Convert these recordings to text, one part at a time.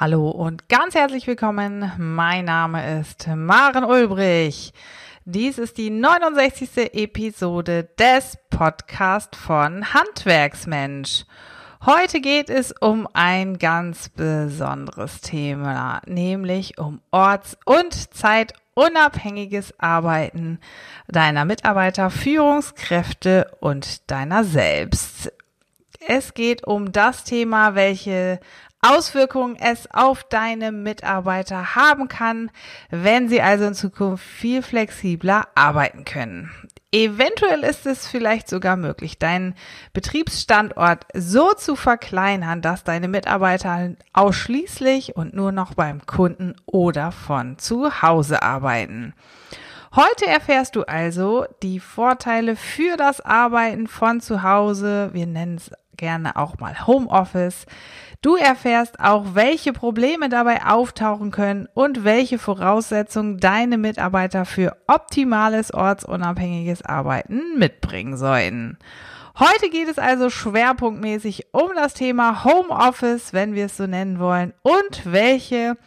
Hallo und ganz herzlich willkommen. Mein Name ist Maren Ulbrich. Dies ist die 69. Episode des Podcasts von Handwerksmensch. Heute geht es um ein ganz besonderes Thema, nämlich um orts- und zeitunabhängiges Arbeiten deiner Mitarbeiter, Führungskräfte und deiner selbst. Es geht um das Thema, welche Auswirkungen es auf deine Mitarbeiter haben kann, wenn sie also in Zukunft viel flexibler arbeiten können. Eventuell ist es vielleicht sogar möglich, deinen Betriebsstandort so zu verkleinern, dass deine Mitarbeiter ausschließlich und nur noch beim Kunden oder von zu Hause arbeiten. Heute erfährst du also die Vorteile für das Arbeiten von zu Hause. Wir nennen es gerne auch mal Homeoffice. Du erfährst auch, welche Probleme dabei auftauchen können und welche Voraussetzungen deine Mitarbeiter für optimales ortsunabhängiges Arbeiten mitbringen sollten. Heute geht es also schwerpunktmäßig um das Thema Homeoffice, wenn wir es so nennen wollen, und welche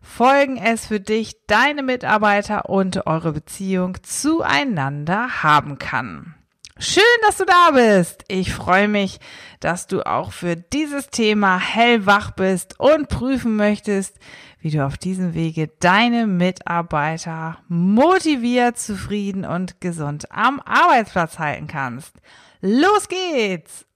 Folgen es für dich, deine Mitarbeiter und eure Beziehung zueinander haben kann. Schön, dass du da bist. Ich freue mich, dass du auch für dieses Thema hellwach bist und prüfen möchtest, wie du auf diesem Wege deine Mitarbeiter motiviert, zufrieden und gesund am Arbeitsplatz halten kannst. Los geht's!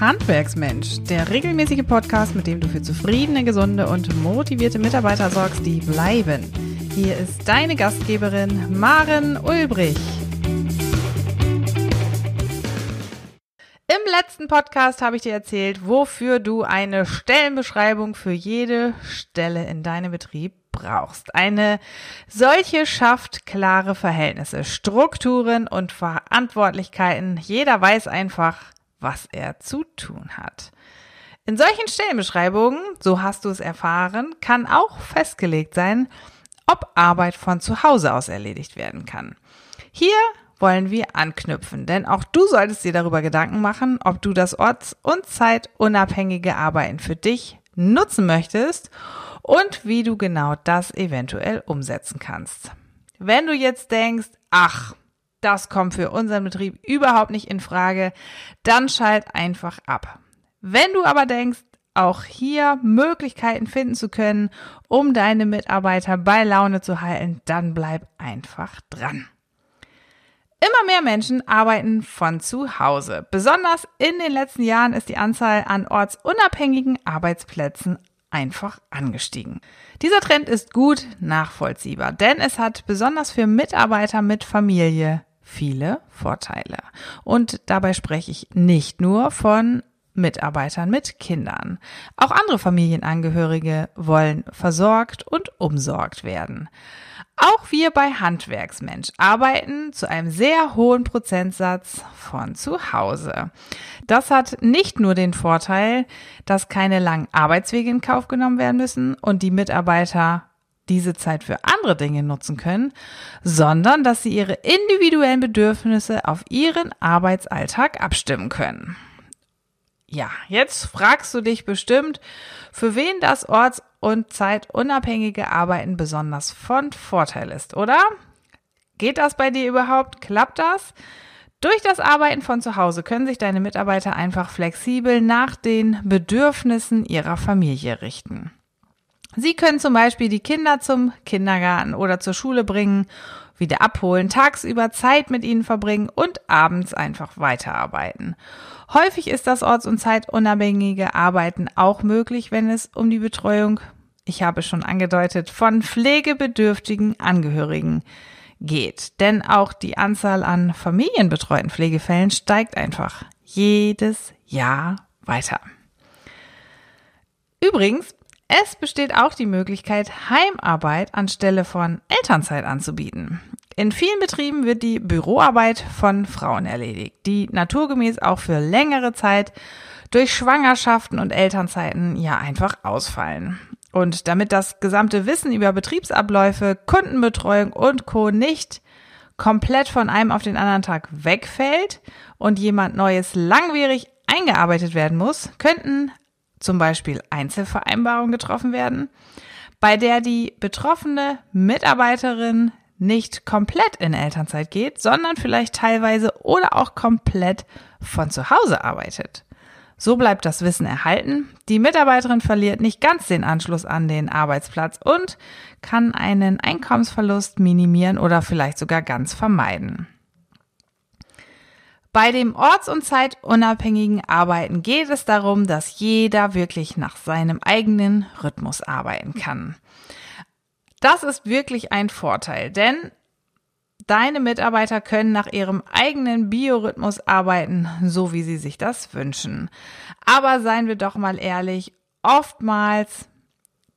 Handwerksmensch, der regelmäßige Podcast, mit dem du für zufriedene, gesunde und motivierte Mitarbeiter sorgst, die bleiben. Hier ist deine Gastgeberin Maren Ulbrich. Im letzten Podcast habe ich dir erzählt, wofür du eine Stellenbeschreibung für jede Stelle in deinem Betrieb brauchst. Eine solche schafft klare Verhältnisse, Strukturen und Verantwortlichkeiten. Jeder weiß einfach, was er zu tun hat. In solchen Stellenbeschreibungen, so hast du es erfahren, kann auch festgelegt sein, ob Arbeit von zu Hause aus erledigt werden kann. Hier wollen wir anknüpfen, denn auch du solltest dir darüber Gedanken machen, ob du das orts- und zeitunabhängige Arbeiten für dich nutzen möchtest und wie du genau das eventuell umsetzen kannst. Wenn du jetzt denkst, ach, das kommt für unseren Betrieb überhaupt nicht in Frage, dann schalt einfach ab. Wenn du aber denkst, auch hier Möglichkeiten finden zu können, um deine Mitarbeiter bei Laune zu halten, dann bleib einfach dran. Immer mehr Menschen arbeiten von zu Hause. Besonders in den letzten Jahren ist die Anzahl an ortsunabhängigen Arbeitsplätzen einfach angestiegen. Dieser Trend ist gut nachvollziehbar, denn es hat besonders für Mitarbeiter mit Familie viele Vorteile. Und dabei spreche ich nicht nur von Mitarbeitern mit Kindern. Auch andere Familienangehörige wollen versorgt und umsorgt werden. Auch wir bei Handwerksmensch arbeiten zu einem sehr hohen Prozentsatz von zu Hause. Das hat nicht nur den Vorteil, dass keine langen Arbeitswege in Kauf genommen werden müssen und die Mitarbeiter diese Zeit für andere Dinge nutzen können, sondern dass sie ihre individuellen Bedürfnisse auf ihren Arbeitsalltag abstimmen können. Ja, jetzt fragst du dich bestimmt, für wen das orts- und zeitunabhängige Arbeiten besonders von Vorteil ist, oder? Geht das bei dir überhaupt? Klappt das? Durch das Arbeiten von zu Hause können sich deine Mitarbeiter einfach flexibel nach den Bedürfnissen ihrer Familie richten. Sie können zum Beispiel die Kinder zum Kindergarten oder zur Schule bringen, wieder abholen, tagsüber Zeit mit ihnen verbringen und abends einfach weiterarbeiten. Häufig ist das orts- und zeitunabhängige Arbeiten auch möglich, wenn es um die Betreuung, ich habe schon angedeutet, von pflegebedürftigen Angehörigen geht. Denn auch die Anzahl an familienbetreuten Pflegefällen steigt einfach jedes Jahr weiter. Übrigens, es besteht auch die Möglichkeit, Heimarbeit anstelle von Elternzeit anzubieten. In vielen Betrieben wird die Büroarbeit von Frauen erledigt, die naturgemäß auch für längere Zeit durch Schwangerschaften und Elternzeiten ja einfach ausfallen. Und damit das gesamte Wissen über Betriebsabläufe, Kundenbetreuung und Co. nicht komplett von einem auf den anderen Tag wegfällt und jemand Neues langwierig eingearbeitet werden muss, könnten zum Beispiel Einzelvereinbarungen getroffen werden, bei der die betroffene Mitarbeiterin nicht komplett in Elternzeit geht, sondern vielleicht teilweise oder auch komplett von zu Hause arbeitet. So bleibt das Wissen erhalten. Die Mitarbeiterin verliert nicht ganz den Anschluss an den Arbeitsplatz und kann einen Einkommensverlust minimieren oder vielleicht sogar ganz vermeiden. Bei dem orts- und zeitunabhängigen Arbeiten geht es darum, dass jeder wirklich nach seinem eigenen Rhythmus arbeiten kann. Das ist wirklich ein Vorteil, denn Deine Mitarbeiter können nach ihrem eigenen Biorhythmus arbeiten, so wie sie sich das wünschen. Aber seien wir doch mal ehrlich, oftmals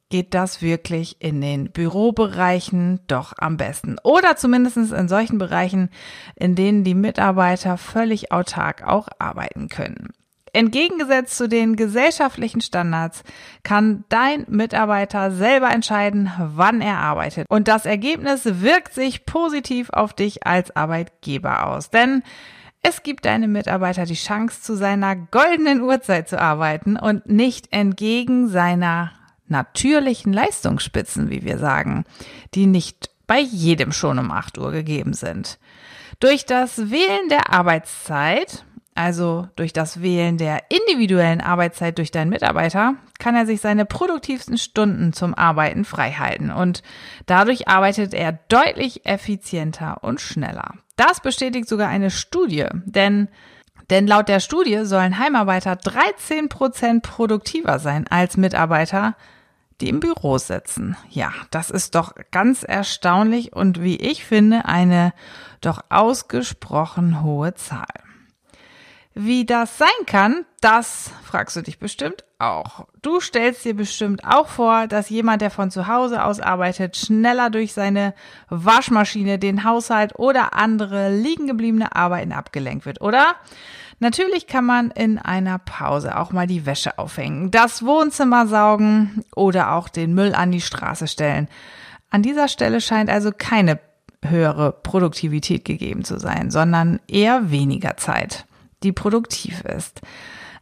geht das wirklich in den Bürobereichen doch am besten. Oder zumindest in solchen Bereichen, in denen die Mitarbeiter völlig autark auch arbeiten können. Entgegengesetzt zu den gesellschaftlichen Standards kann dein Mitarbeiter selber entscheiden, wann er arbeitet. Und das Ergebnis wirkt sich positiv auf dich als Arbeitgeber aus. Denn es gibt deinem Mitarbeiter die Chance, zu seiner goldenen Uhrzeit zu arbeiten und nicht entgegen seiner natürlichen Leistungsspitzen, wie wir sagen, die nicht bei jedem schon um 8 Uhr gegeben sind. Durch das Wählen der Arbeitszeit also durch das Wählen der individuellen Arbeitszeit durch deinen Mitarbeiter, kann er sich seine produktivsten Stunden zum Arbeiten freihalten und dadurch arbeitet er deutlich effizienter und schneller. Das bestätigt sogar eine Studie, denn denn laut der Studie sollen Heimarbeiter 13 Prozent produktiver sein als Mitarbeiter, die im Büro sitzen. Ja, das ist doch ganz erstaunlich und wie ich finde, eine doch ausgesprochen hohe Zahl. Wie das sein kann, das fragst du dich bestimmt auch. Du stellst dir bestimmt auch vor, dass jemand, der von zu Hause aus arbeitet, schneller durch seine Waschmaschine, den Haushalt oder andere liegen gebliebene Arbeiten abgelenkt wird, oder? Natürlich kann man in einer Pause auch mal die Wäsche aufhängen, das Wohnzimmer saugen oder auch den Müll an die Straße stellen. An dieser Stelle scheint also keine höhere Produktivität gegeben zu sein, sondern eher weniger Zeit die produktiv ist.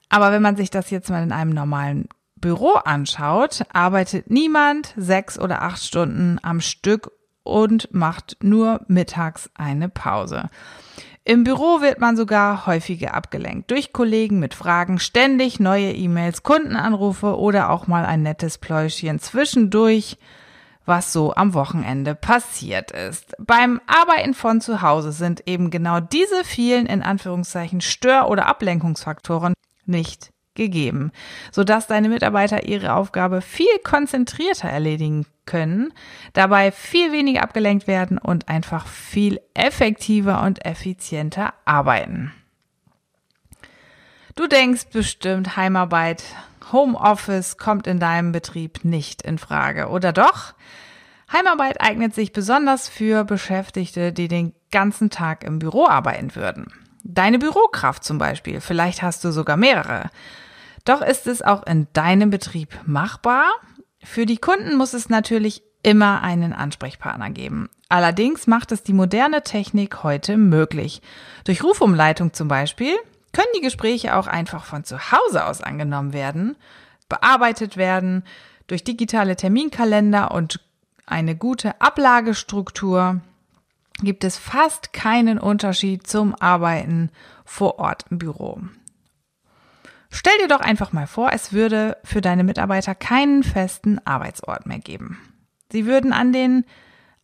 Aber wenn man sich das jetzt mal in einem normalen Büro anschaut, arbeitet niemand sechs oder acht Stunden am Stück und macht nur mittags eine Pause. Im Büro wird man sogar häufiger abgelenkt durch Kollegen mit Fragen, ständig neue E-Mails, Kundenanrufe oder auch mal ein nettes Pläuschchen zwischendurch was so am Wochenende passiert ist. Beim Arbeiten von zu Hause sind eben genau diese vielen in Anführungszeichen Stör- oder Ablenkungsfaktoren nicht gegeben, sodass deine Mitarbeiter ihre Aufgabe viel konzentrierter erledigen können, dabei viel weniger abgelenkt werden und einfach viel effektiver und effizienter arbeiten. Du denkst bestimmt, Heimarbeit Homeoffice kommt in deinem Betrieb nicht in Frage, oder doch? Heimarbeit eignet sich besonders für Beschäftigte, die den ganzen Tag im Büro arbeiten würden. Deine Bürokraft zum Beispiel, vielleicht hast du sogar mehrere. Doch ist es auch in deinem Betrieb machbar? Für die Kunden muss es natürlich immer einen Ansprechpartner geben. Allerdings macht es die moderne Technik heute möglich. Durch Rufumleitung zum Beispiel können die Gespräche auch einfach von zu Hause aus angenommen werden, bearbeitet werden, durch digitale Terminkalender und eine gute Ablagestruktur gibt es fast keinen Unterschied zum Arbeiten vor Ort im Büro. Stell dir doch einfach mal vor, es würde für deine Mitarbeiter keinen festen Arbeitsort mehr geben. Sie würden an den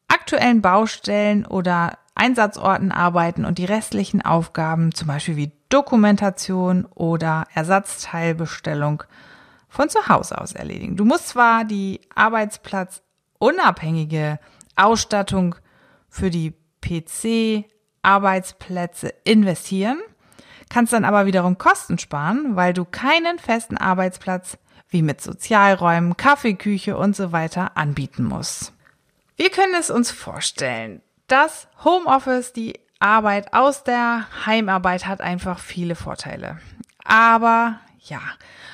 aktuellen Baustellen oder Einsatzorten arbeiten und die restlichen Aufgaben, zum Beispiel wie Dokumentation oder Ersatzteilbestellung, von zu Hause aus erledigen. Du musst zwar die arbeitsplatzunabhängige Ausstattung für die PC-Arbeitsplätze investieren, kannst dann aber wiederum Kosten sparen, weil du keinen festen Arbeitsplatz wie mit Sozialräumen, Kaffeeküche und so weiter anbieten musst. Wir können es uns vorstellen. Das Homeoffice, die Arbeit aus der Heimarbeit hat einfach viele Vorteile. Aber ja,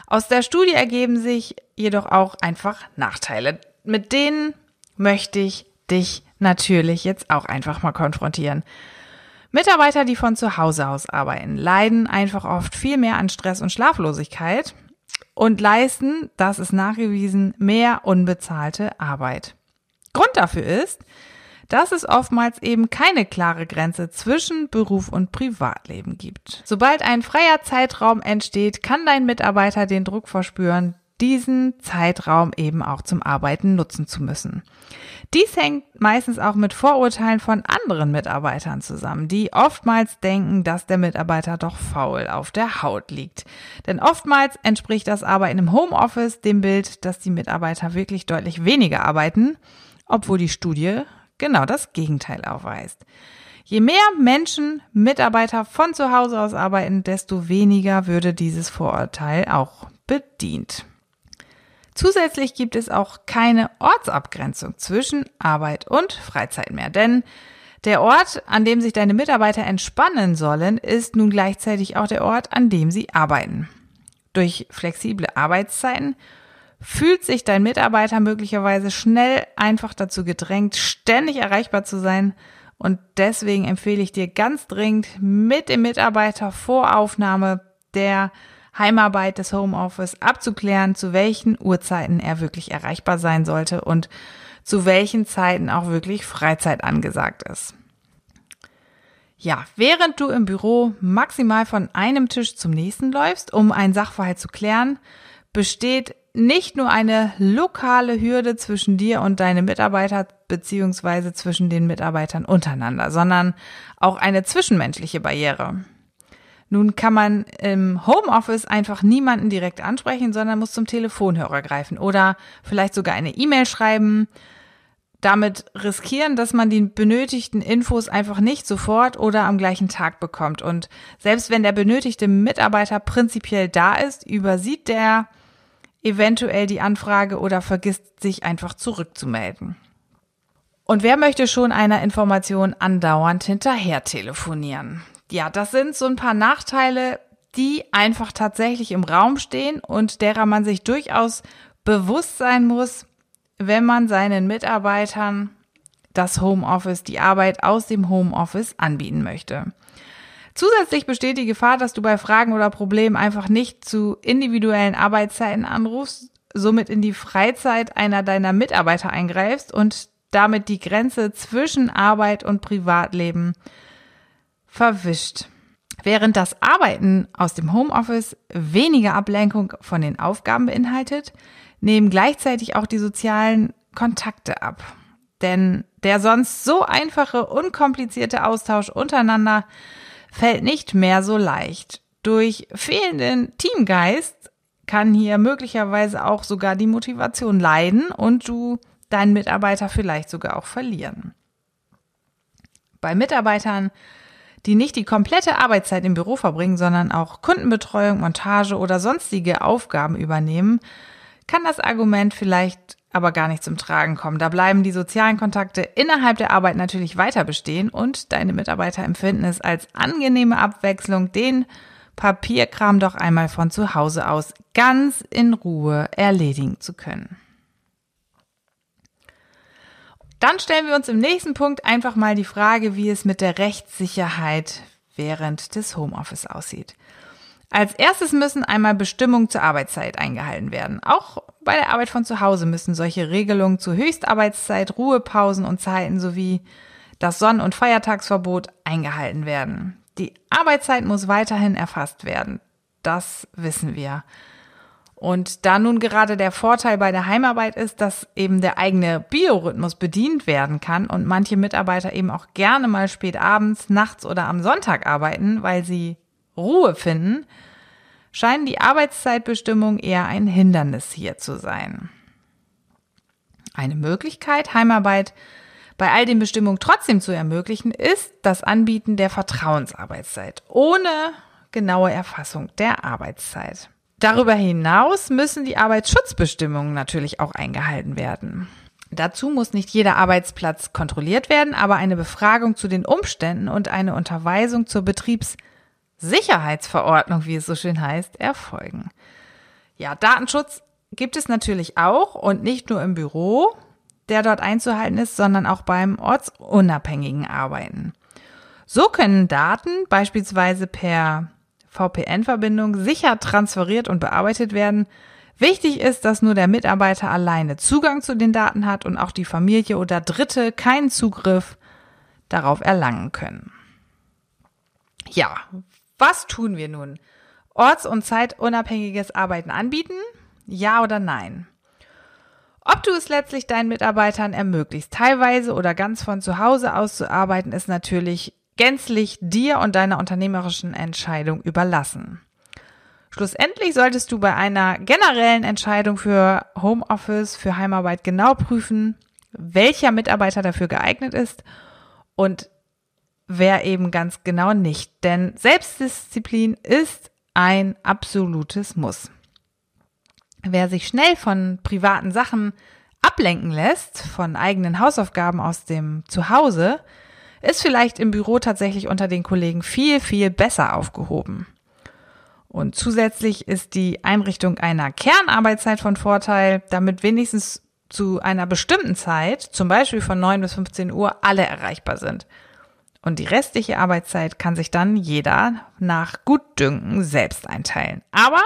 aus der Studie ergeben sich jedoch auch einfach Nachteile. Mit denen möchte ich dich natürlich jetzt auch einfach mal konfrontieren. Mitarbeiter, die von zu Hause aus arbeiten, leiden einfach oft viel mehr an Stress und Schlaflosigkeit und leisten, das ist nachgewiesen, mehr unbezahlte Arbeit. Grund dafür ist, dass es oftmals eben keine klare Grenze zwischen Beruf und Privatleben gibt. Sobald ein freier Zeitraum entsteht, kann dein Mitarbeiter den Druck verspüren, diesen Zeitraum eben auch zum Arbeiten nutzen zu müssen. Dies hängt meistens auch mit Vorurteilen von anderen Mitarbeitern zusammen, die oftmals denken, dass der Mitarbeiter doch faul auf der Haut liegt. Denn oftmals entspricht das Arbeiten im Homeoffice dem Bild, dass die Mitarbeiter wirklich deutlich weniger arbeiten, obwohl die Studie genau das Gegenteil aufweist. Je mehr Menschen, Mitarbeiter von zu Hause aus arbeiten, desto weniger würde dieses Vorurteil auch bedient. Zusätzlich gibt es auch keine Ortsabgrenzung zwischen Arbeit und Freizeit mehr, denn der Ort, an dem sich deine Mitarbeiter entspannen sollen, ist nun gleichzeitig auch der Ort, an dem sie arbeiten. Durch flexible Arbeitszeiten fühlt sich dein Mitarbeiter möglicherweise schnell einfach dazu gedrängt, ständig erreichbar zu sein. Und deswegen empfehle ich dir ganz dringend mit dem Mitarbeiter vor Aufnahme der Heimarbeit des Homeoffice abzuklären, zu welchen Uhrzeiten er wirklich erreichbar sein sollte und zu welchen Zeiten auch wirklich Freizeit angesagt ist. Ja, während du im Büro maximal von einem Tisch zum nächsten läufst, um einen Sachverhalt zu klären, besteht nicht nur eine lokale Hürde zwischen dir und deinem Mitarbeiter beziehungsweise zwischen den Mitarbeitern untereinander, sondern auch eine zwischenmenschliche Barriere. Nun kann man im Homeoffice einfach niemanden direkt ansprechen, sondern muss zum Telefonhörer greifen oder vielleicht sogar eine E-Mail schreiben, damit riskieren, dass man die benötigten Infos einfach nicht sofort oder am gleichen Tag bekommt. Und selbst wenn der benötigte Mitarbeiter prinzipiell da ist, übersieht der eventuell die Anfrage oder vergisst sich einfach zurückzumelden. Und wer möchte schon einer Information andauernd hinterher telefonieren? Ja, das sind so ein paar Nachteile, die einfach tatsächlich im Raum stehen und derer man sich durchaus bewusst sein muss, wenn man seinen Mitarbeitern das Homeoffice, die Arbeit aus dem Homeoffice anbieten möchte. Zusätzlich besteht die Gefahr, dass du bei Fragen oder Problemen einfach nicht zu individuellen Arbeitszeiten anrufst, somit in die Freizeit einer deiner Mitarbeiter eingreifst und damit die Grenze zwischen Arbeit und Privatleben verwischt. Während das Arbeiten aus dem Homeoffice weniger Ablenkung von den Aufgaben beinhaltet, nehmen gleichzeitig auch die sozialen Kontakte ab. Denn der sonst so einfache, unkomplizierte Austausch untereinander fällt nicht mehr so leicht. Durch fehlenden Teamgeist kann hier möglicherweise auch sogar die Motivation leiden und du deinen Mitarbeiter vielleicht sogar auch verlieren. Bei Mitarbeitern, die nicht die komplette Arbeitszeit im Büro verbringen, sondern auch Kundenbetreuung, Montage oder sonstige Aufgaben übernehmen, kann das Argument vielleicht aber gar nicht zum Tragen kommen. Da bleiben die sozialen Kontakte innerhalb der Arbeit natürlich weiter bestehen und deine Mitarbeiter empfinden es als angenehme Abwechslung, den Papierkram doch einmal von zu Hause aus ganz in Ruhe erledigen zu können. Dann stellen wir uns im nächsten Punkt einfach mal die Frage, wie es mit der Rechtssicherheit während des Homeoffice aussieht. Als erstes müssen einmal Bestimmungen zur Arbeitszeit eingehalten werden. Auch bei der Arbeit von zu Hause müssen solche Regelungen zu Höchstarbeitszeit, Ruhepausen und Zeiten sowie das Sonn- und Feiertagsverbot eingehalten werden. Die Arbeitszeit muss weiterhin erfasst werden. Das wissen wir. Und da nun gerade der Vorteil bei der Heimarbeit ist, dass eben der eigene Biorhythmus bedient werden kann und manche Mitarbeiter eben auch gerne mal spät abends, nachts oder am Sonntag arbeiten, weil sie Ruhe finden, scheinen die Arbeitszeitbestimmungen eher ein Hindernis hier zu sein. Eine Möglichkeit, Heimarbeit bei all den Bestimmungen trotzdem zu ermöglichen, ist das Anbieten der Vertrauensarbeitszeit ohne genaue Erfassung der Arbeitszeit. Darüber hinaus müssen die Arbeitsschutzbestimmungen natürlich auch eingehalten werden. Dazu muss nicht jeder Arbeitsplatz kontrolliert werden, aber eine Befragung zu den Umständen und eine Unterweisung zur Betriebs- Sicherheitsverordnung, wie es so schön heißt, erfolgen. Ja, Datenschutz gibt es natürlich auch und nicht nur im Büro, der dort einzuhalten ist, sondern auch beim ortsunabhängigen Arbeiten. So können Daten beispielsweise per VPN-Verbindung sicher transferiert und bearbeitet werden. Wichtig ist, dass nur der Mitarbeiter alleine Zugang zu den Daten hat und auch die Familie oder Dritte keinen Zugriff darauf erlangen können. Ja, was tun wir nun? Orts- und zeitunabhängiges Arbeiten anbieten? Ja oder nein? Ob du es letztlich deinen Mitarbeitern ermöglicht, teilweise oder ganz von zu Hause aus zu arbeiten, ist natürlich gänzlich dir und deiner unternehmerischen Entscheidung überlassen. Schlussendlich solltest du bei einer generellen Entscheidung für Homeoffice, für Heimarbeit genau prüfen, welcher Mitarbeiter dafür geeignet ist und wer eben ganz genau nicht. Denn Selbstdisziplin ist ein absolutes Muss. Wer sich schnell von privaten Sachen ablenken lässt, von eigenen Hausaufgaben aus dem Zuhause, ist vielleicht im Büro tatsächlich unter den Kollegen viel, viel besser aufgehoben. Und zusätzlich ist die Einrichtung einer Kernarbeitszeit von Vorteil, damit wenigstens zu einer bestimmten Zeit, zum Beispiel von 9 bis 15 Uhr, alle erreichbar sind. Und die restliche Arbeitszeit kann sich dann jeder nach Gutdünken selbst einteilen. Aber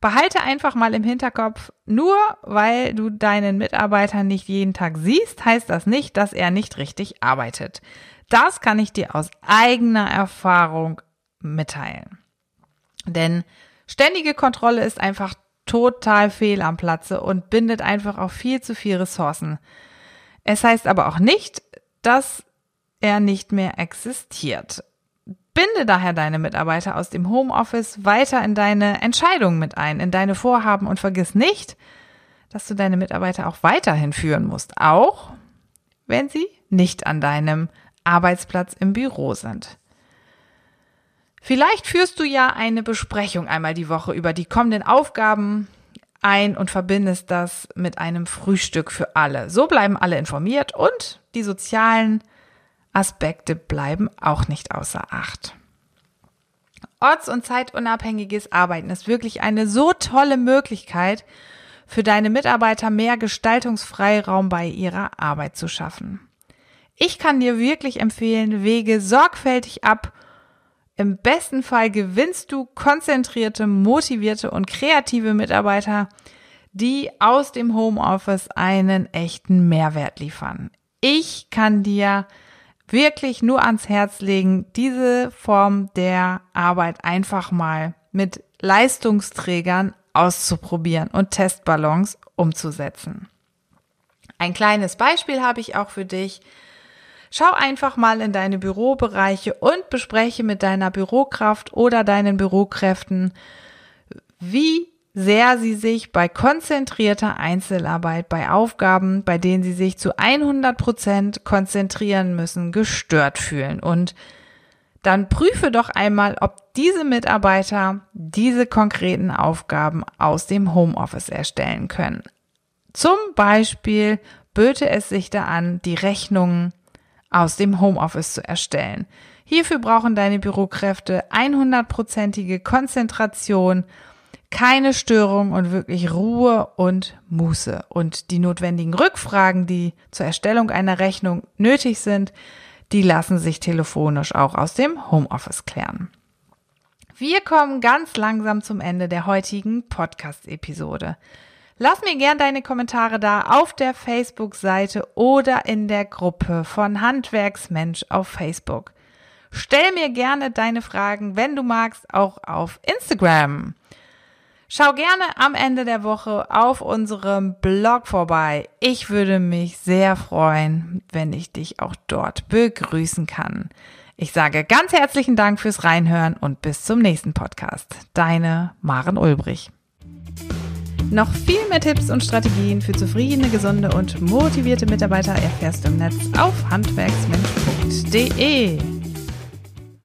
behalte einfach mal im Hinterkopf, nur weil du deinen Mitarbeiter nicht jeden Tag siehst, heißt das nicht, dass er nicht richtig arbeitet. Das kann ich dir aus eigener Erfahrung mitteilen. Denn ständige Kontrolle ist einfach total fehl am Platze und bindet einfach auch viel zu viel Ressourcen. Es heißt aber auch nicht, dass er nicht mehr existiert. Binde daher deine Mitarbeiter aus dem Homeoffice weiter in deine Entscheidungen mit ein, in deine Vorhaben und vergiss nicht, dass du deine Mitarbeiter auch weiterhin führen musst, auch wenn sie nicht an deinem Arbeitsplatz im Büro sind. Vielleicht führst du ja eine Besprechung einmal die Woche über die kommenden Aufgaben ein und verbindest das mit einem Frühstück für alle. So bleiben alle informiert und die sozialen Aspekte bleiben auch nicht außer Acht. Orts- und zeitunabhängiges Arbeiten ist wirklich eine so tolle Möglichkeit, für deine Mitarbeiter mehr Gestaltungsfreiraum bei ihrer Arbeit zu schaffen. Ich kann dir wirklich empfehlen, wege sorgfältig ab im besten Fall gewinnst du konzentrierte, motivierte und kreative Mitarbeiter, die aus dem Homeoffice einen echten Mehrwert liefern. Ich kann dir wirklich nur ans Herz legen, diese Form der Arbeit einfach mal mit Leistungsträgern auszuprobieren und Testballons umzusetzen. Ein kleines Beispiel habe ich auch für dich. Schau einfach mal in deine Bürobereiche und bespreche mit deiner Bürokraft oder deinen Bürokräften, wie sehr sie sich bei konzentrierter Einzelarbeit, bei Aufgaben, bei denen sie sich zu 100 Prozent konzentrieren müssen, gestört fühlen. Und dann prüfe doch einmal, ob diese Mitarbeiter diese konkreten Aufgaben aus dem Homeoffice erstellen können. Zum Beispiel böte es sich da an, die Rechnungen aus dem Homeoffice zu erstellen. Hierfür brauchen deine Bürokräfte 100%ige Konzentration, keine Störung und wirklich Ruhe und Muße. Und die notwendigen Rückfragen, die zur Erstellung einer Rechnung nötig sind, die lassen sich telefonisch auch aus dem Homeoffice klären. Wir kommen ganz langsam zum Ende der heutigen Podcast-Episode. Lass mir gern deine Kommentare da auf der Facebook-Seite oder in der Gruppe von Handwerksmensch auf Facebook. Stell mir gerne deine Fragen, wenn du magst, auch auf Instagram. Schau gerne am Ende der Woche auf unserem Blog vorbei. Ich würde mich sehr freuen, wenn ich dich auch dort begrüßen kann. Ich sage ganz herzlichen Dank fürs Reinhören und bis zum nächsten Podcast. Deine Maren Ulbrich. Noch viel mehr Tipps und Strategien für zufriedene, gesunde und motivierte Mitarbeiter erfährst du im Netz auf handwerksmensch.de.